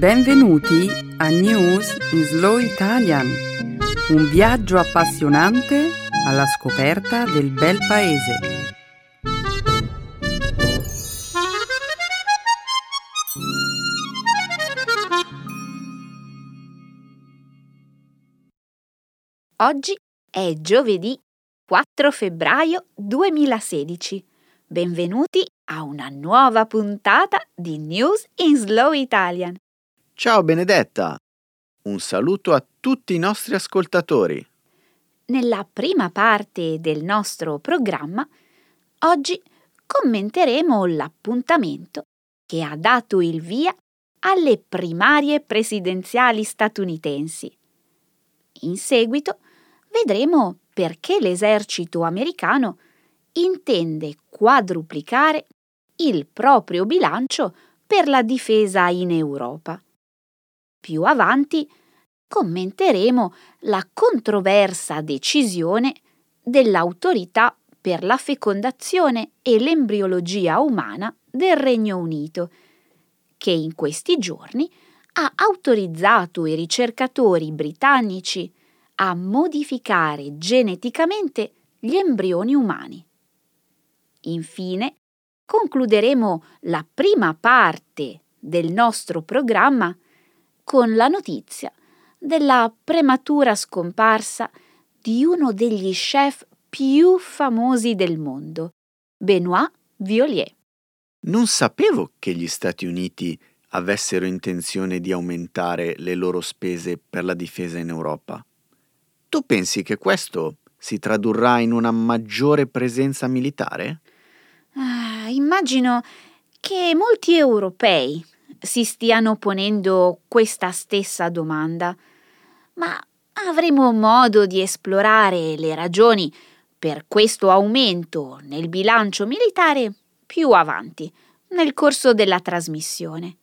Benvenuti a News in Slow Italian, un viaggio appassionante alla scoperta del bel paese. Oggi è giovedì 4 febbraio 2016. Benvenuti a una nuova puntata di News in Slow Italian. Ciao Benedetta, un saluto a tutti i nostri ascoltatori. Nella prima parte del nostro programma, oggi commenteremo l'appuntamento che ha dato il via alle primarie presidenziali statunitensi. In seguito vedremo perché l'esercito americano intende quadruplicare il proprio bilancio per la difesa in Europa. Più avanti commenteremo la controversa decisione dell'autorità per la fecondazione e l'embriologia umana del Regno Unito, che in questi giorni ha autorizzato i ricercatori britannici a modificare geneticamente gli embrioni umani. Infine, concluderemo la prima parte del nostro programma con la notizia della prematura scomparsa di uno degli chef più famosi del mondo, Benoît Violier. Non sapevo che gli Stati Uniti avessero intenzione di aumentare le loro spese per la difesa in Europa. Tu pensi che questo si tradurrà in una maggiore presenza militare? Ah, immagino che molti europei si stiano ponendo questa stessa domanda, ma avremo modo di esplorare le ragioni per questo aumento nel bilancio militare più avanti, nel corso della trasmissione.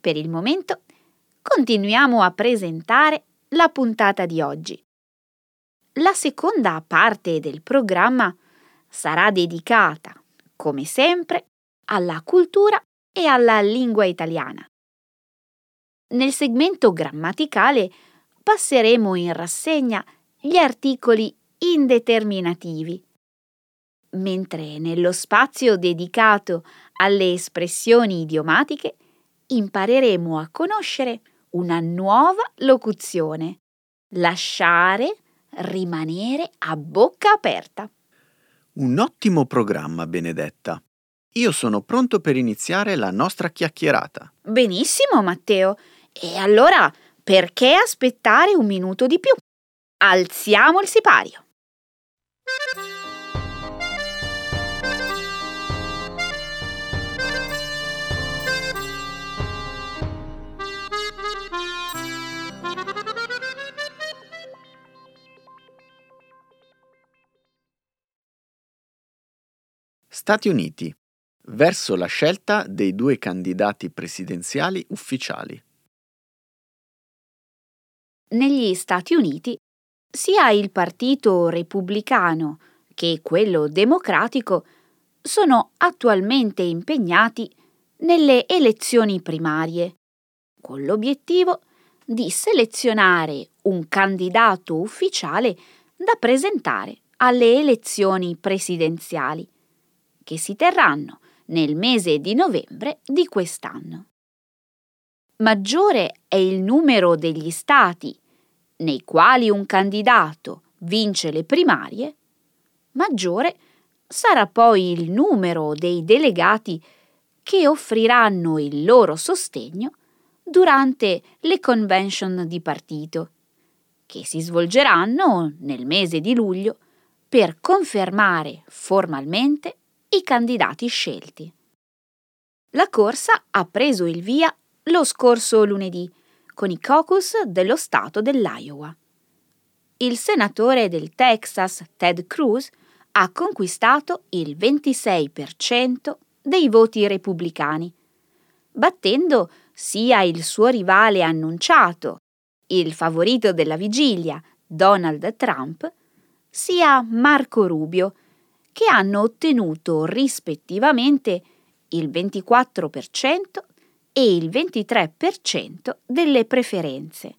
Per il momento continuiamo a presentare la puntata di oggi. La seconda parte del programma sarà dedicata, come sempre, alla cultura e alla lingua italiana. Nel segmento grammaticale passeremo in rassegna gli articoli indeterminativi, mentre nello spazio dedicato alle espressioni idiomatiche impareremo a conoscere una nuova locuzione, lasciare rimanere a bocca aperta. Un ottimo programma, Benedetta. Io sono pronto per iniziare la nostra chiacchierata. Benissimo, Matteo. E allora perché aspettare un minuto di più? Alziamo il sipario. Stati Uniti verso la scelta dei due candidati presidenziali ufficiali. Negli Stati Uniti sia il Partito Repubblicano che quello Democratico sono attualmente impegnati nelle elezioni primarie, con l'obiettivo di selezionare un candidato ufficiale da presentare alle elezioni presidenziali, che si terranno nel mese di novembre di quest'anno. Maggiore è il numero degli stati nei quali un candidato vince le primarie, maggiore sarà poi il numero dei delegati che offriranno il loro sostegno durante le convention di partito, che si svolgeranno nel mese di luglio per confermare formalmente i candidati scelti. La corsa ha preso il via lo scorso lunedì con i caucus dello Stato dell'Iowa. Il senatore del Texas Ted Cruz ha conquistato il 26% dei voti repubblicani, battendo sia il suo rivale annunciato, il favorito della vigilia, Donald Trump, sia Marco Rubio, che hanno ottenuto rispettivamente il 24% e il 23% delle preferenze.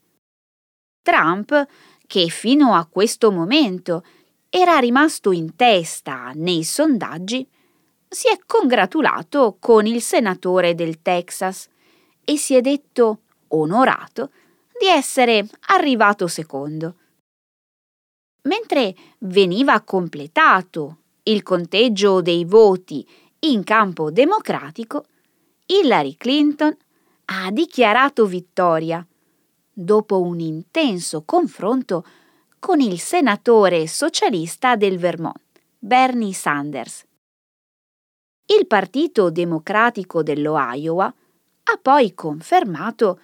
Trump, che fino a questo momento era rimasto in testa nei sondaggi, si è congratulato con il senatore del Texas e si è detto onorato di essere arrivato secondo. Mentre veniva completato il conteggio dei voti in campo democratico, Hillary Clinton ha dichiarato vittoria dopo un intenso confronto con il senatore socialista del Vermont, Bernie Sanders. Il Partito Democratico dell'Iowa ha poi confermato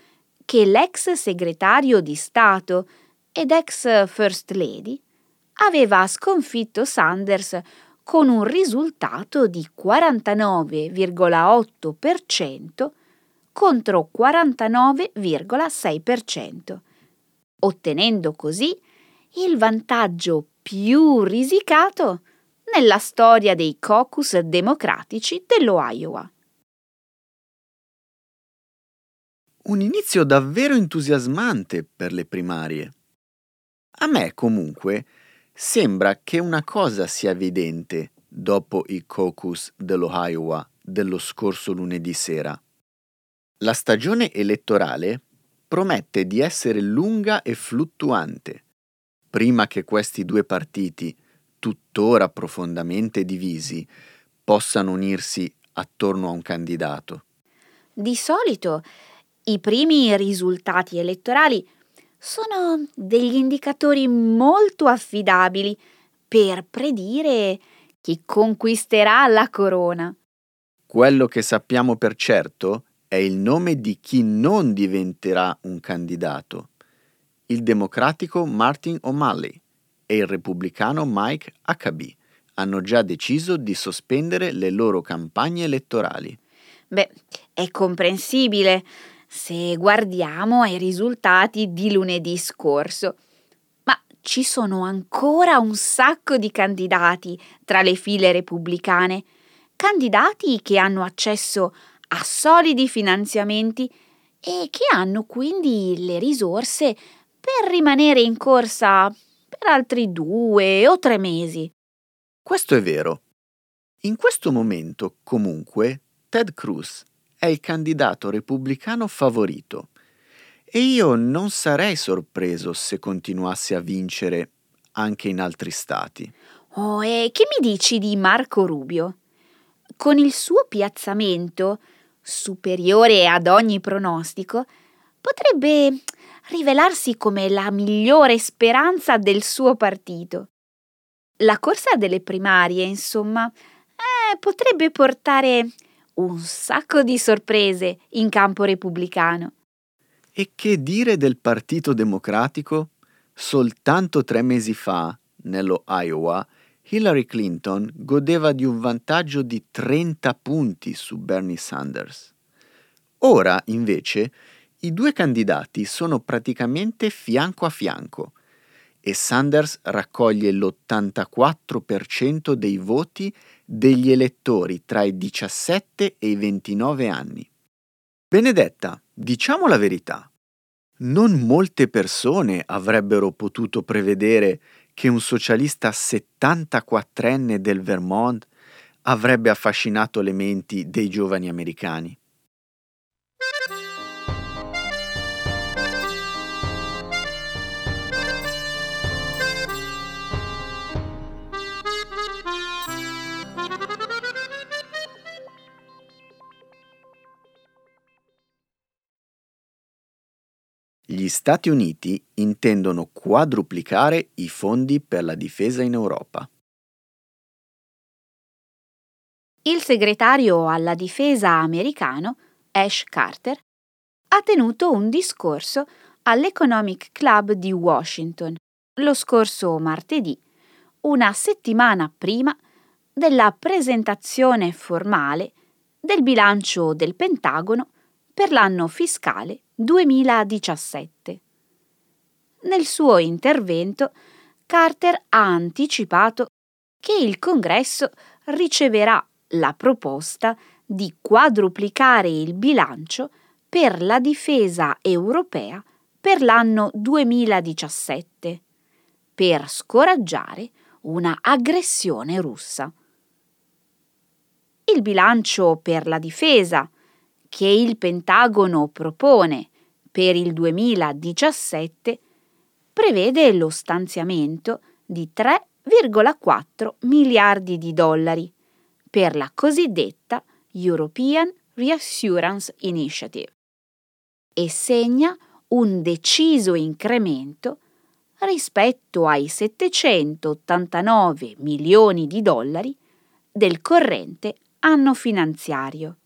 che l'ex segretario di Stato ed ex First Lady aveva sconfitto Sanders con un risultato di 49,8% contro 49,6%, ottenendo così il vantaggio più risicato nella storia dei caucus democratici dello Iowa. Un inizio davvero entusiasmante per le primarie. A me, comunque, sembra che una cosa sia evidente dopo i caucus dello Iowa dello scorso lunedì sera. La stagione elettorale promette di essere lunga e fluttuante, prima che questi due partiti tuttora profondamente divisi, possano unirsi attorno a un candidato. Di solito i primi risultati elettorali sono degli indicatori molto affidabili per predire chi conquisterà la corona. Quello che sappiamo per certo è il nome di chi non diventerà un candidato, il democratico Martin O'Malley e il repubblicano Mike Huckabee hanno già deciso di sospendere le loro campagne elettorali. Beh, è comprensibile se guardiamo ai risultati di lunedì scorso. Ma ci sono ancora un sacco di candidati tra le file repubblicane, candidati che hanno accesso a solidi finanziamenti e che hanno quindi le risorse per rimanere in corsa per altri due o tre mesi. Questo è vero. In questo momento, comunque, Ted Cruz è il candidato repubblicano favorito e io non sarei sorpreso se continuasse a vincere anche in altri stati. Oh, e che mi dici di Marco Rubio? Con il suo piazzamento, superiore ad ogni pronostico, potrebbe rivelarsi come la migliore speranza del suo partito. La corsa delle primarie, insomma, eh, potrebbe portare un sacco di sorprese in campo repubblicano. E che dire del Partito Democratico? Soltanto tre mesi fa, nello Iowa, Hillary Clinton godeva di un vantaggio di 30 punti su Bernie Sanders. Ora, invece, i due candidati sono praticamente fianco a fianco e Sanders raccoglie l'84% dei voti degli elettori tra i 17 e i 29 anni. Benedetta, diciamo la verità. Non molte persone avrebbero potuto prevedere che un socialista 74enne del Vermont avrebbe affascinato le menti dei giovani americani. Gli Stati Uniti intendono quadruplicare i fondi per la difesa in Europa. Il segretario alla difesa americano, Ash Carter, ha tenuto un discorso all'Economic Club di Washington lo scorso martedì, una settimana prima della presentazione formale del bilancio del Pentagono per l'anno fiscale 2017. Nel suo intervento Carter ha anticipato che il Congresso riceverà la proposta di quadruplicare il bilancio per la difesa europea per l'anno 2017, per scoraggiare una aggressione russa. Il bilancio per la difesa che il Pentagono propone per il 2017 prevede lo stanziamento di 3,4 miliardi di dollari per la cosiddetta European Reassurance Initiative e segna un deciso incremento rispetto ai 789 milioni di dollari del corrente anno finanziario.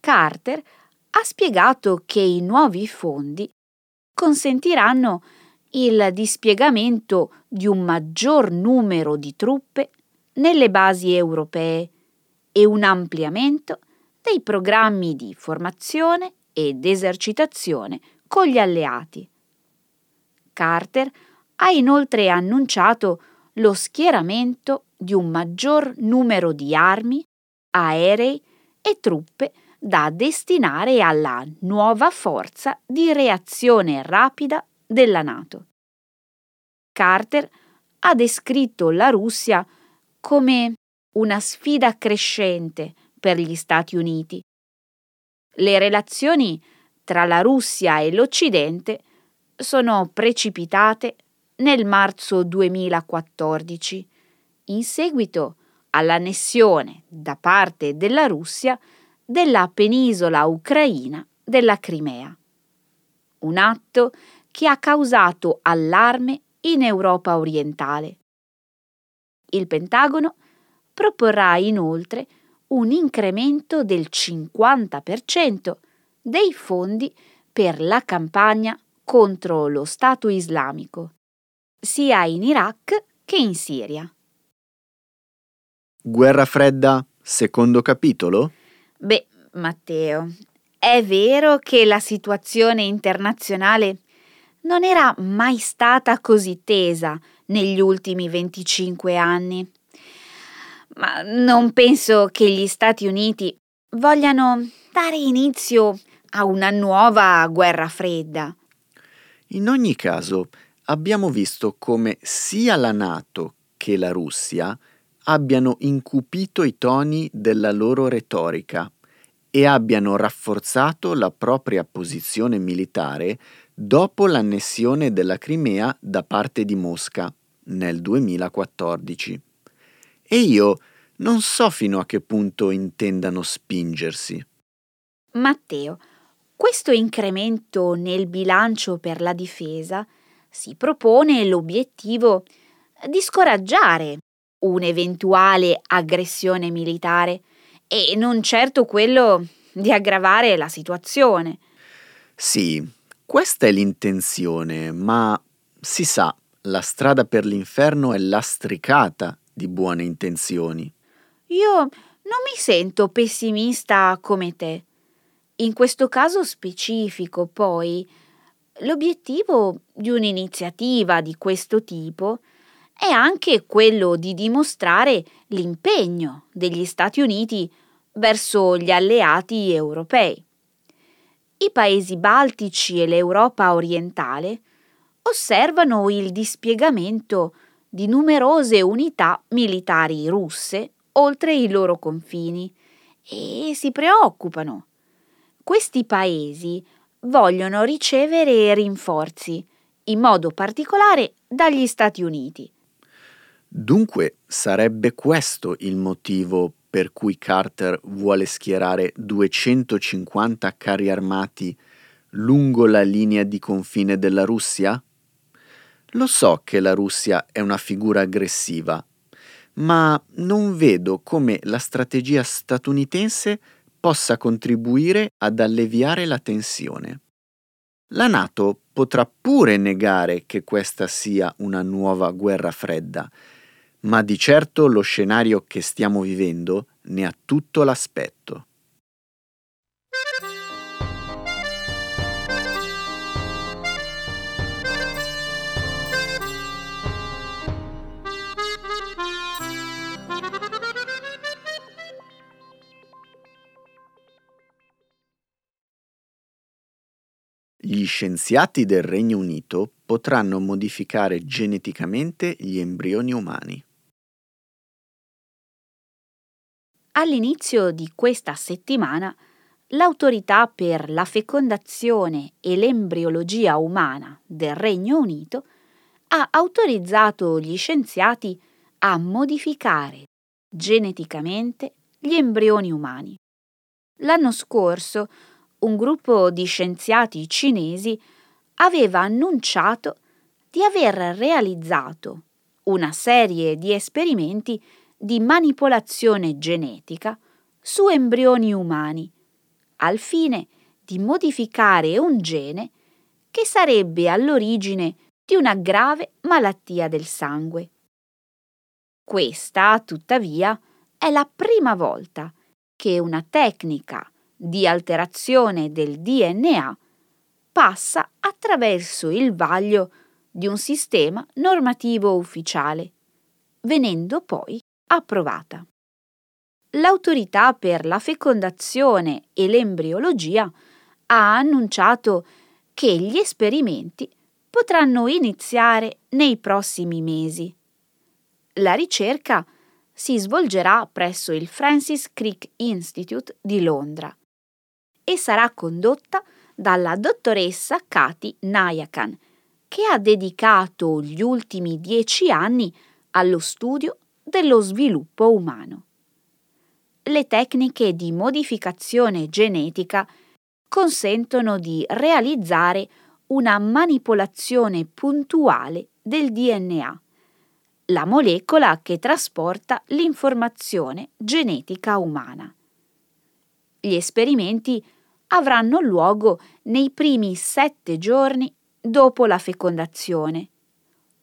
Carter ha spiegato che i nuovi fondi consentiranno il dispiegamento di un maggior numero di truppe nelle basi europee e un ampliamento dei programmi di formazione ed esercitazione con gli alleati. Carter ha inoltre annunciato lo schieramento di un maggior numero di armi, aerei e truppe da destinare alla nuova forza di reazione rapida della Nato. Carter ha descritto la Russia come una sfida crescente per gli Stati Uniti. Le relazioni tra la Russia e l'Occidente sono precipitate nel marzo 2014, in seguito all'annessione da parte della Russia della penisola ucraina della Crimea. Un atto che ha causato allarme in Europa orientale. Il Pentagono proporrà inoltre un incremento del 50% dei fondi per la campagna contro lo Stato islamico, sia in Iraq che in Siria. Guerra fredda, secondo capitolo? Beh, Matteo, è vero che la situazione internazionale non era mai stata così tesa negli ultimi 25 anni. Ma non penso che gli Stati Uniti vogliano dare inizio a una nuova guerra fredda. In ogni caso, abbiamo visto come sia la Nato che la Russia abbiano incupito i toni della loro retorica e abbiano rafforzato la propria posizione militare dopo l'annessione della Crimea da parte di Mosca nel 2014. E io non so fino a che punto intendano spingersi. Matteo, questo incremento nel bilancio per la difesa si propone l'obiettivo di scoraggiare un'eventuale aggressione militare e non certo quello di aggravare la situazione. Sì, questa è l'intenzione, ma si sa, la strada per l'inferno è lastricata di buone intenzioni. Io non mi sento pessimista come te. In questo caso specifico, poi, l'obiettivo di un'iniziativa di questo tipo è anche quello di dimostrare l'impegno degli Stati Uniti verso gli alleati europei i paesi baltici e l'Europa orientale osservano il dispiegamento di numerose unità militari russe oltre i loro confini e si preoccupano. Questi paesi vogliono ricevere rinforzi, in modo particolare dagli Stati Uniti. Dunque sarebbe questo il motivo per cui Carter vuole schierare 250 carri armati lungo la linea di confine della Russia? Lo so che la Russia è una figura aggressiva, ma non vedo come la strategia statunitense possa contribuire ad alleviare la tensione. La Nato potrà pure negare che questa sia una nuova guerra fredda, ma di certo lo scenario che stiamo vivendo ne ha tutto l'aspetto. Gli scienziati del Regno Unito potranno modificare geneticamente gli embrioni umani. All'inizio di questa settimana, l'autorità per la fecondazione e l'embriologia umana del Regno Unito ha autorizzato gli scienziati a modificare geneticamente gli embrioni umani. L'anno scorso un gruppo di scienziati cinesi aveva annunciato di aver realizzato una serie di esperimenti di manipolazione genetica su embrioni umani, al fine di modificare un gene che sarebbe all'origine di una grave malattia del sangue. Questa, tuttavia, è la prima volta che una tecnica di alterazione del DNA passa attraverso il vaglio di un sistema normativo ufficiale, venendo poi approvata. L'autorità per la fecondazione e l'embriologia ha annunciato che gli esperimenti potranno iniziare nei prossimi mesi. La ricerca si svolgerà presso il Francis Crick Institute di Londra e sarà condotta dalla dottoressa Kati Nayakan, che ha dedicato gli ultimi dieci anni allo studio dello sviluppo umano. Le tecniche di modificazione genetica consentono di realizzare una manipolazione puntuale del DNA, la molecola che trasporta l'informazione genetica umana. Gli esperimenti avranno luogo nei primi sette giorni dopo la fecondazione,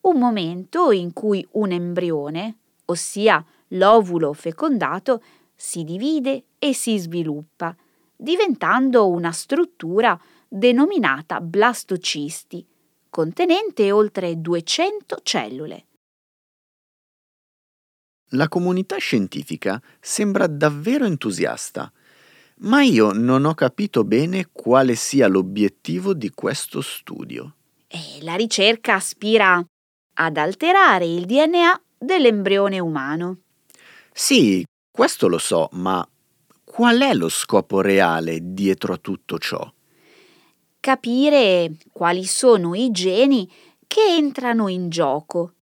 un momento in cui un embrione, ossia l'ovulo fecondato, si divide e si sviluppa, diventando una struttura denominata blastocisti, contenente oltre 200 cellule. La comunità scientifica sembra davvero entusiasta ma io non ho capito bene quale sia l'obiettivo di questo studio. E la ricerca aspira ad alterare il DNA dell'embrione umano. Sì, questo lo so, ma qual è lo scopo reale dietro a tutto ciò? Capire quali sono i geni che entrano in gioco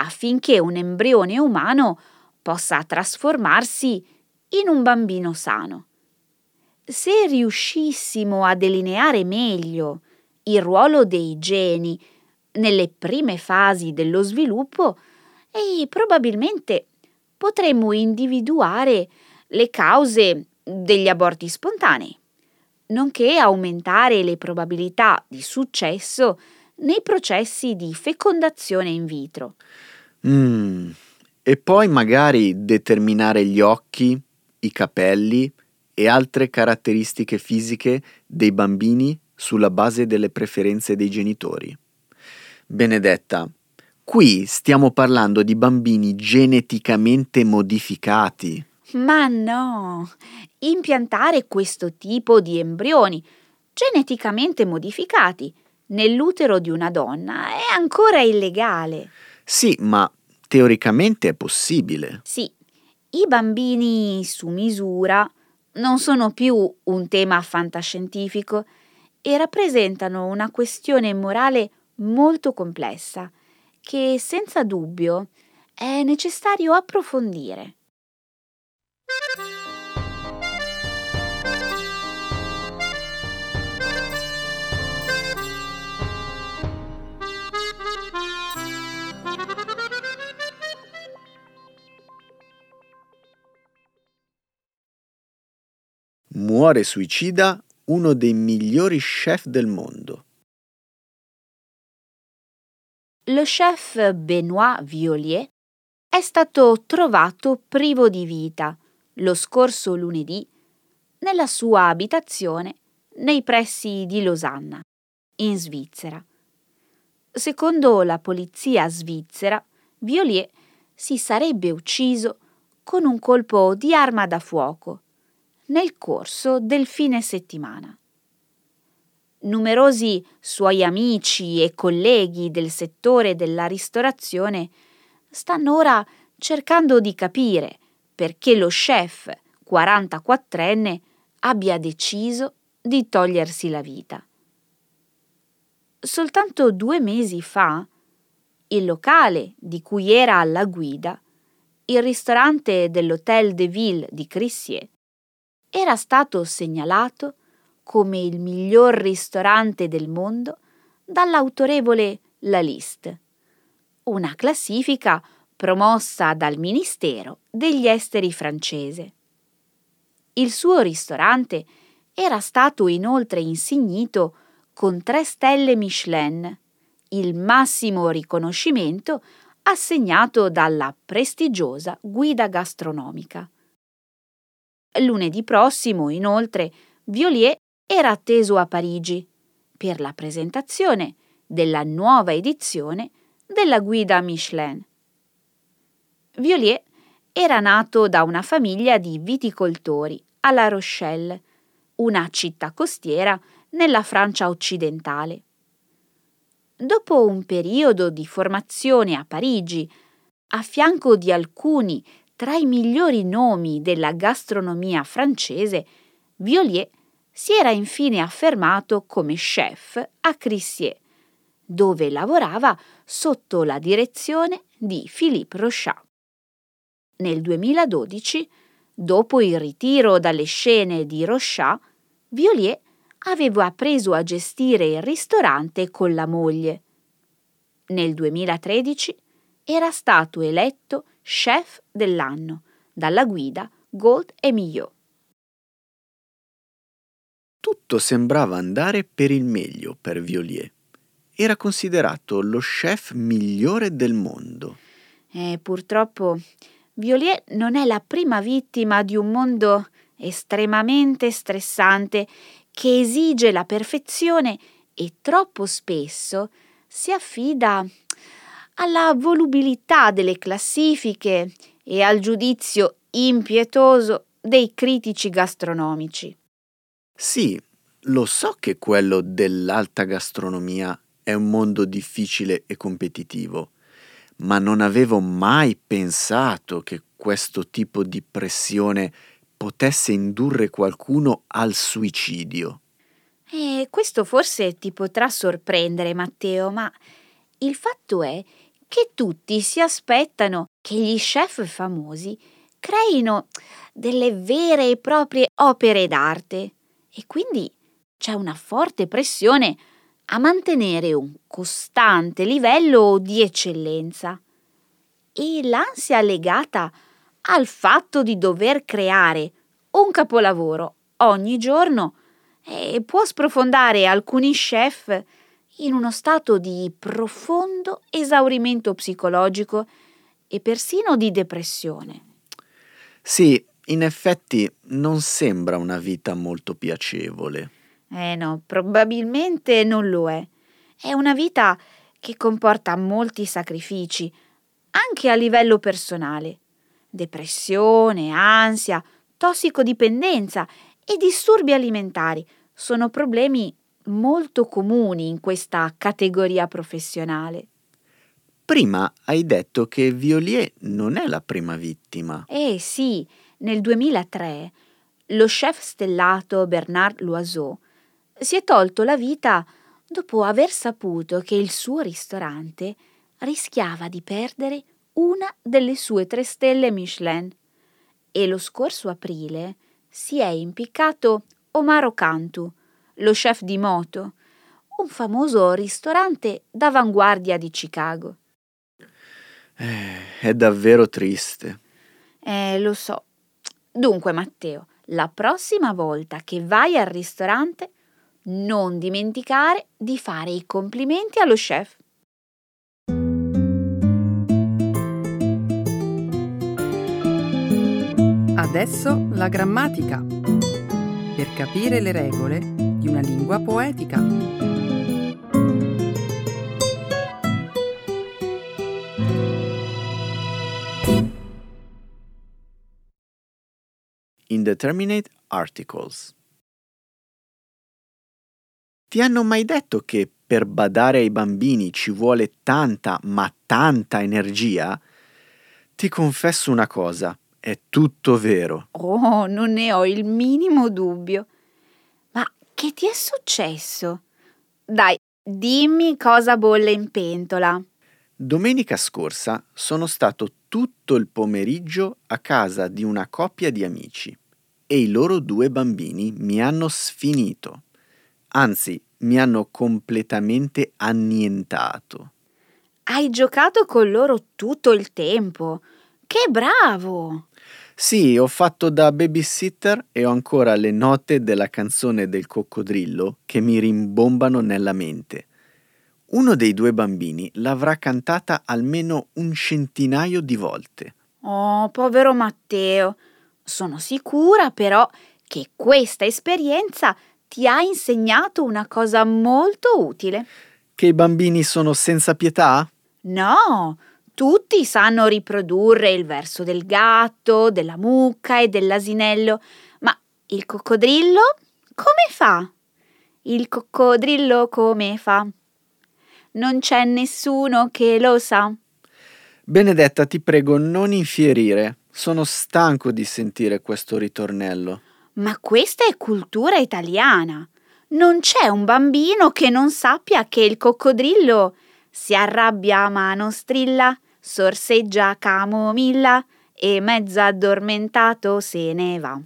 affinché un embrione umano possa trasformarsi in un bambino sano se riuscissimo a delineare meglio il ruolo dei geni nelle prime fasi dello sviluppo, e probabilmente potremmo individuare le cause degli aborti spontanei, nonché aumentare le probabilità di successo nei processi di fecondazione in vitro. Mm. E poi magari determinare gli occhi, i capelli, e altre caratteristiche fisiche dei bambini sulla base delle preferenze dei genitori. Benedetta, qui stiamo parlando di bambini geneticamente modificati. Ma no, impiantare questo tipo di embrioni geneticamente modificati nell'utero di una donna è ancora illegale. Sì, ma teoricamente è possibile. Sì, i bambini su misura non sono più un tema fantascientifico e rappresentano una questione morale molto complessa che senza dubbio è necessario approfondire. Muore suicida uno dei migliori chef del mondo. Lo chef Benoît Violier è stato trovato privo di vita lo scorso lunedì nella sua abitazione nei pressi di Losanna, in Svizzera. Secondo la polizia svizzera, Violier si sarebbe ucciso con un colpo di arma da fuoco nel corso del fine settimana. Numerosi suoi amici e colleghi del settore della ristorazione stanno ora cercando di capire perché lo chef 44enne abbia deciso di togliersi la vita. Soltanto due mesi fa, il locale di cui era alla guida, il ristorante dell'Hôtel de Ville di Crissier, era stato segnalato come il miglior ristorante del mondo dall'autorevole La Liste, una classifica promossa dal Ministero degli Esteri francese. Il suo ristorante era stato inoltre insignito con tre stelle Michelin, il massimo riconoscimento assegnato dalla prestigiosa guida gastronomica. Lunedì prossimo, inoltre, Violier era atteso a Parigi per la presentazione della nuova edizione della guida Michelin. Violier era nato da una famiglia di viticoltori a La Rochelle, una città costiera nella Francia occidentale. Dopo un periodo di formazione a Parigi, a fianco di alcuni tra i migliori nomi della gastronomia francese, Violier si era infine affermato come chef a Crissier, dove lavorava sotto la direzione di Philippe Rochat. Nel 2012, dopo il ritiro dalle scene di Rochat, Violier aveva preso a gestire il ristorante con la moglie. Nel 2013 era stato eletto chef dell'anno dalla guida Gold e Millot tutto sembrava andare per il meglio per Violier. Era considerato lo chef migliore del mondo. E purtroppo Violier non è la prima vittima di un mondo estremamente stressante che esige la perfezione e troppo spesso si affida alla volubilità delle classifiche e al giudizio impietoso dei critici gastronomici. Sì, lo so che quello dell'alta gastronomia è un mondo difficile e competitivo, ma non avevo mai pensato che questo tipo di pressione potesse indurre qualcuno al suicidio. E questo forse ti potrà sorprendere, Matteo, ma il fatto è che tutti si aspettano che gli chef famosi creino delle vere e proprie opere d'arte e quindi c'è una forte pressione a mantenere un costante livello di eccellenza e l'ansia legata al fatto di dover creare un capolavoro ogni giorno eh, può sprofondare alcuni chef in uno stato di profondo esaurimento psicologico e persino di depressione. Sì, in effetti non sembra una vita molto piacevole. Eh no, probabilmente non lo è. È una vita che comporta molti sacrifici, anche a livello personale. Depressione, ansia, tossicodipendenza e disturbi alimentari sono problemi molto comuni in questa categoria professionale. Prima hai detto che Violier non è la prima vittima. Eh sì, nel 2003 lo chef stellato Bernard Loiseau si è tolto la vita dopo aver saputo che il suo ristorante rischiava di perdere una delle sue tre stelle Michelin e lo scorso aprile si è impiccato Omaro Cantu, lo chef di Moto, un famoso ristorante d'avanguardia di Chicago. Eh, è davvero triste. Eh, lo so. Dunque, Matteo, la prossima volta che vai al ristorante, non dimenticare di fare i complimenti allo chef. Adesso la grammatica. Per capire le regole di una lingua poetica. Indeterminate articles. Ti hanno mai detto che per badare ai bambini ci vuole tanta, ma tanta energia? Ti confesso una cosa, è tutto vero. Oh, non ne ho il minimo dubbio. Ma che ti è successo? Dai, dimmi cosa bolle in pentola. Domenica scorsa sono stato tutto il pomeriggio a casa di una coppia di amici e i loro due bambini mi hanno sfinito. Anzi, mi hanno completamente annientato. Hai giocato con loro tutto il tempo. Che bravo! Sì, ho fatto da babysitter e ho ancora le note della canzone del coccodrillo che mi rimbombano nella mente. Uno dei due bambini l'avrà cantata almeno un centinaio di volte. Oh, povero Matteo. Sono sicura però che questa esperienza ti ha insegnato una cosa molto utile. Che i bambini sono senza pietà? No, tutti sanno riprodurre il verso del gatto, della mucca e dell'asinello, ma il coccodrillo come fa? Il coccodrillo come fa? Non c'è nessuno che lo sa. Benedetta, ti prego, non infierire. Sono stanco di sentire questo ritornello. Ma questa è cultura italiana. Non c'è un bambino che non sappia che il coccodrillo si arrabbia ma non strilla, sorseggia camomilla e mezzo addormentato se ne va.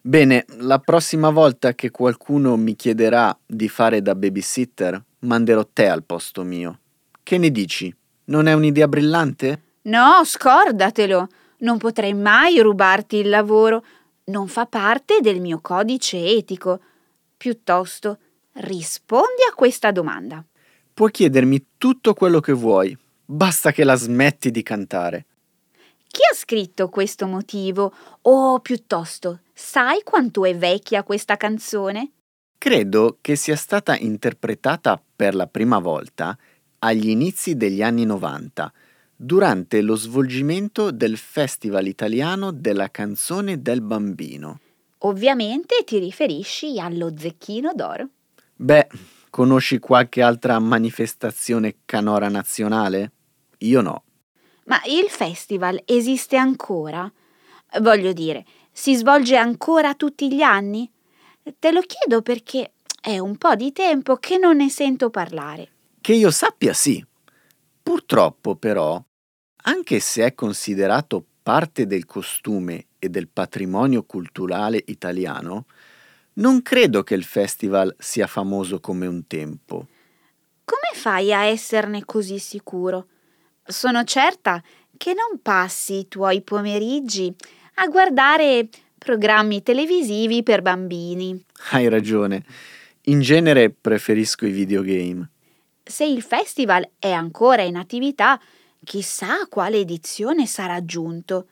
Bene, la prossima volta che qualcuno mi chiederà di fare da babysitter, manderò te al posto mio. Che ne dici? Non è un'idea brillante? No, scordatelo. Non potrei mai rubarti il lavoro. Non fa parte del mio codice etico. Piuttosto, rispondi a questa domanda. Puoi chiedermi tutto quello che vuoi, basta che la smetti di cantare. Chi ha scritto questo motivo? O piuttosto, sai quanto è vecchia questa canzone? Credo che sia stata interpretata per la prima volta agli inizi degli anni 90, durante lo svolgimento del Festival italiano della canzone del bambino. Ovviamente ti riferisci allo Zecchino d'Oro. Beh, conosci qualche altra manifestazione canora nazionale? Io no. Ma il festival esiste ancora? Voglio dire, si svolge ancora tutti gli anni? Te lo chiedo perché è un po' di tempo che non ne sento parlare. Che io sappia sì. Purtroppo però, anche se è considerato parte del costume e del patrimonio culturale italiano, non credo che il festival sia famoso come un tempo. Come fai a esserne così sicuro? Sono certa che non passi i tuoi pomeriggi a guardare programmi televisivi per bambini. Hai ragione. In genere preferisco i videogame se il festival è ancora in attività, chissà a quale edizione sarà giunto.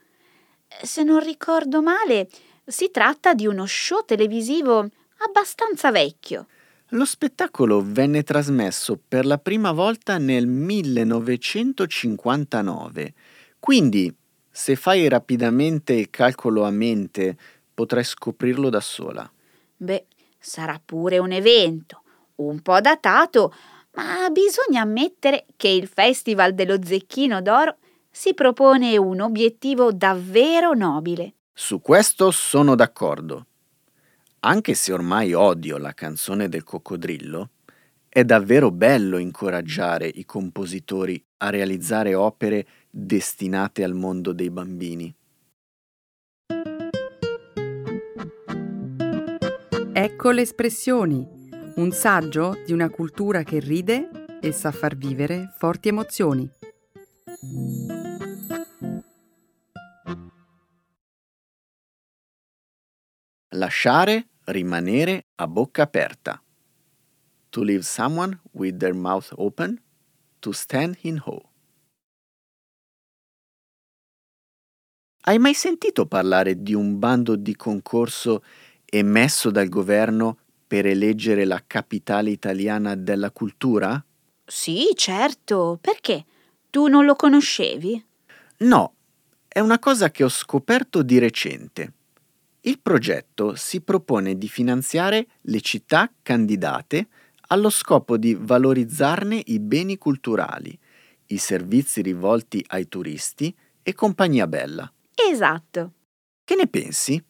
Se non ricordo male, si tratta di uno show televisivo abbastanza vecchio. Lo spettacolo venne trasmesso per la prima volta nel 1959, quindi se fai rapidamente il calcolo a mente potrai scoprirlo da sola. Beh, sarà pure un evento, un po' datato, ma bisogna ammettere che il Festival dello Zecchino d'Oro si propone un obiettivo davvero nobile. Su questo sono d'accordo. Anche se ormai odio la canzone del coccodrillo, è davvero bello incoraggiare i compositori a realizzare opere destinate al mondo dei bambini. Ecco le espressioni un saggio di una cultura che ride e sa far vivere forti emozioni. Lasciare rimanere a bocca aperta. To leave someone with their mouth open. To stand in awe. Hai mai sentito parlare di un bando di concorso emesso dal governo per eleggere la capitale italiana della cultura? Sì, certo. Perché? Tu non lo conoscevi? No, è una cosa che ho scoperto di recente. Il progetto si propone di finanziare le città candidate allo scopo di valorizzarne i beni culturali, i servizi rivolti ai turisti e compagnia bella. Esatto. Che ne pensi?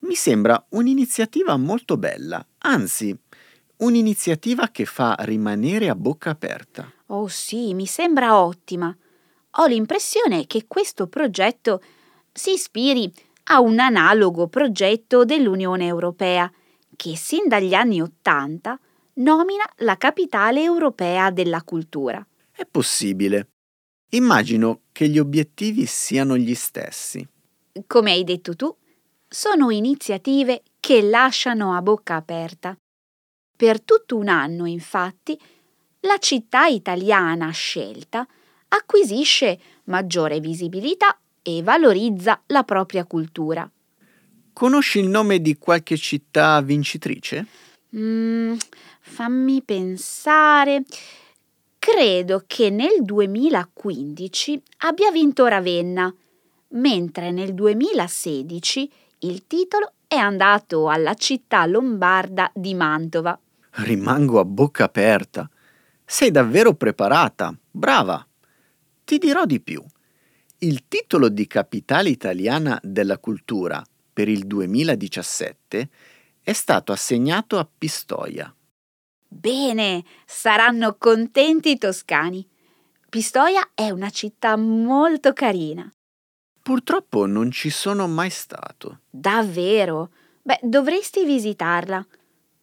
Mi sembra un'iniziativa molto bella, anzi, un'iniziativa che fa rimanere a bocca aperta. Oh sì, mi sembra ottima. Ho l'impressione che questo progetto si ispiri a un analogo progetto dell'Unione Europea, che sin dagli anni Ottanta nomina la capitale europea della cultura. È possibile. Immagino che gli obiettivi siano gli stessi. Come hai detto tu, sono iniziative che lasciano a bocca aperta. Per tutto un anno, infatti, la città italiana scelta acquisisce maggiore visibilità e valorizza la propria cultura. Conosci il nome di qualche città vincitrice? Mm, fammi pensare. Credo che nel 2015 abbia vinto Ravenna, mentre nel 2016 il titolo è andato alla città lombarda di Mantova. Rimango a bocca aperta. Sei davvero preparata, brava. Ti dirò di più. Il titolo di capitale italiana della cultura per il 2017 è stato assegnato a Pistoia. Bene, saranno contenti i toscani. Pistoia è una città molto carina. Purtroppo non ci sono mai stato. Davvero? Beh, dovresti visitarla.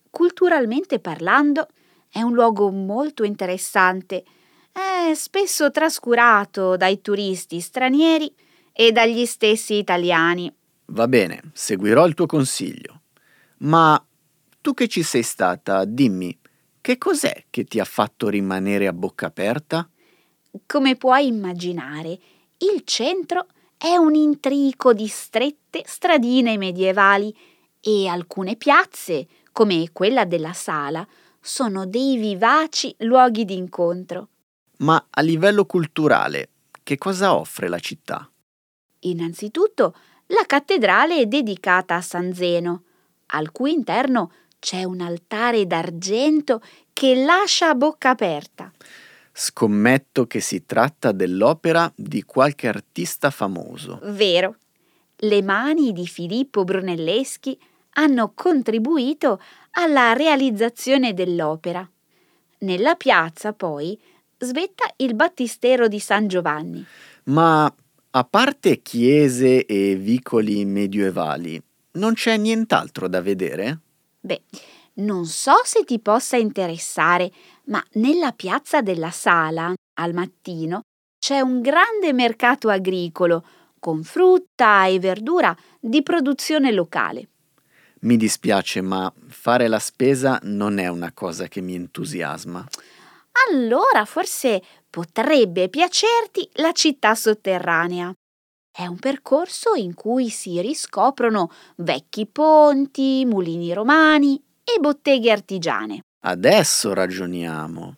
Culturalmente parlando, è un luogo molto interessante. È spesso trascurato dai turisti stranieri e dagli stessi italiani. Va bene, seguirò il tuo consiglio. Ma tu che ci sei stata, dimmi, che cos'è che ti ha fatto rimanere a bocca aperta? Come puoi immaginare, il centro è un intrico di strette stradine medievali e alcune piazze, come quella della Sala, sono dei vivaci luoghi d'incontro. Ma a livello culturale, che cosa offre la città? Innanzitutto, la cattedrale è dedicata a San Zeno, al cui interno c'è un altare d'argento che lascia a bocca aperta. Scommetto che si tratta dell'opera di qualche artista famoso. Vero. Le mani di Filippo Brunelleschi hanno contribuito alla realizzazione dell'opera. Nella piazza, poi, svetta il battistero di San Giovanni. Ma a parte chiese e vicoli medievali, non c'è nient'altro da vedere? Beh, non so se ti possa interessare, ma nella piazza della Sala, al mattino, c'è un grande mercato agricolo con frutta e verdura di produzione locale. Mi dispiace, ma fare la spesa non è una cosa che mi entusiasma. Allora forse potrebbe piacerti la città sotterranea. È un percorso in cui si riscoprono vecchi ponti, mulini romani e botteghe artigiane. Adesso ragioniamo.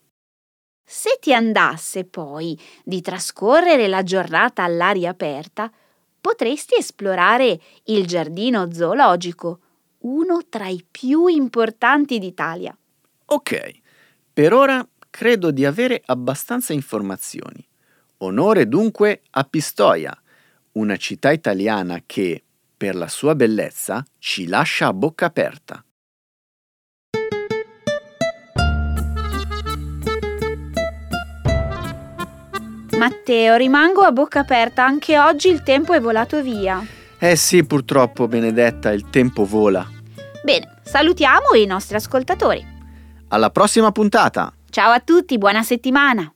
Se ti andasse poi di trascorrere la giornata all'aria aperta, potresti esplorare il giardino zoologico, uno tra i più importanti d'Italia. Ok, per ora credo di avere abbastanza informazioni. Onore dunque a Pistoia, una città italiana che, per la sua bellezza, ci lascia a bocca aperta. Matteo, rimango a bocca aperta, anche oggi il tempo è volato via. Eh sì, purtroppo, Benedetta, il tempo vola. Bene, salutiamo i nostri ascoltatori. Alla prossima puntata! Ciao a tutti, buona settimana!